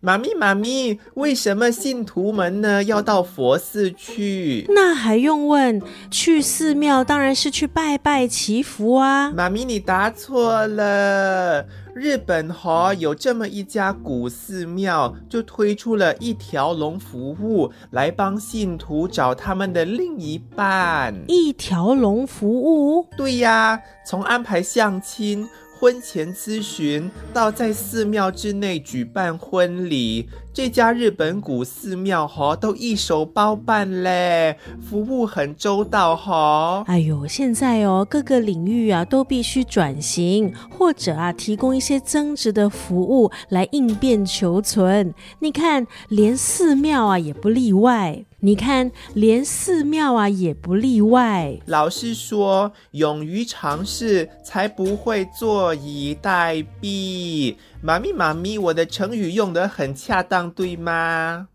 妈咪，妈咪，为什么信徒们呢要到佛寺去？那还用问？去寺庙当然是去拜拜祈福啊！妈咪，你答错了。日本哈有这么一家古寺庙，就推出了一条龙服务，来帮信徒找他们的另一半。一条龙服务？对呀，从安排相亲。婚前咨询到在寺庙之内举办婚礼，这家日本古寺庙哈都一手包办嘞，服务很周到哈。哎呦，现在哦各个领域啊都必须转型，或者啊提供一些增值的服务来应变求存。你看，连寺庙啊也不例外。你看，连寺庙啊也不例外。老师说，勇于尝试，才不会坐以待毙。妈咪，妈咪，我的成语用得很恰当，对吗？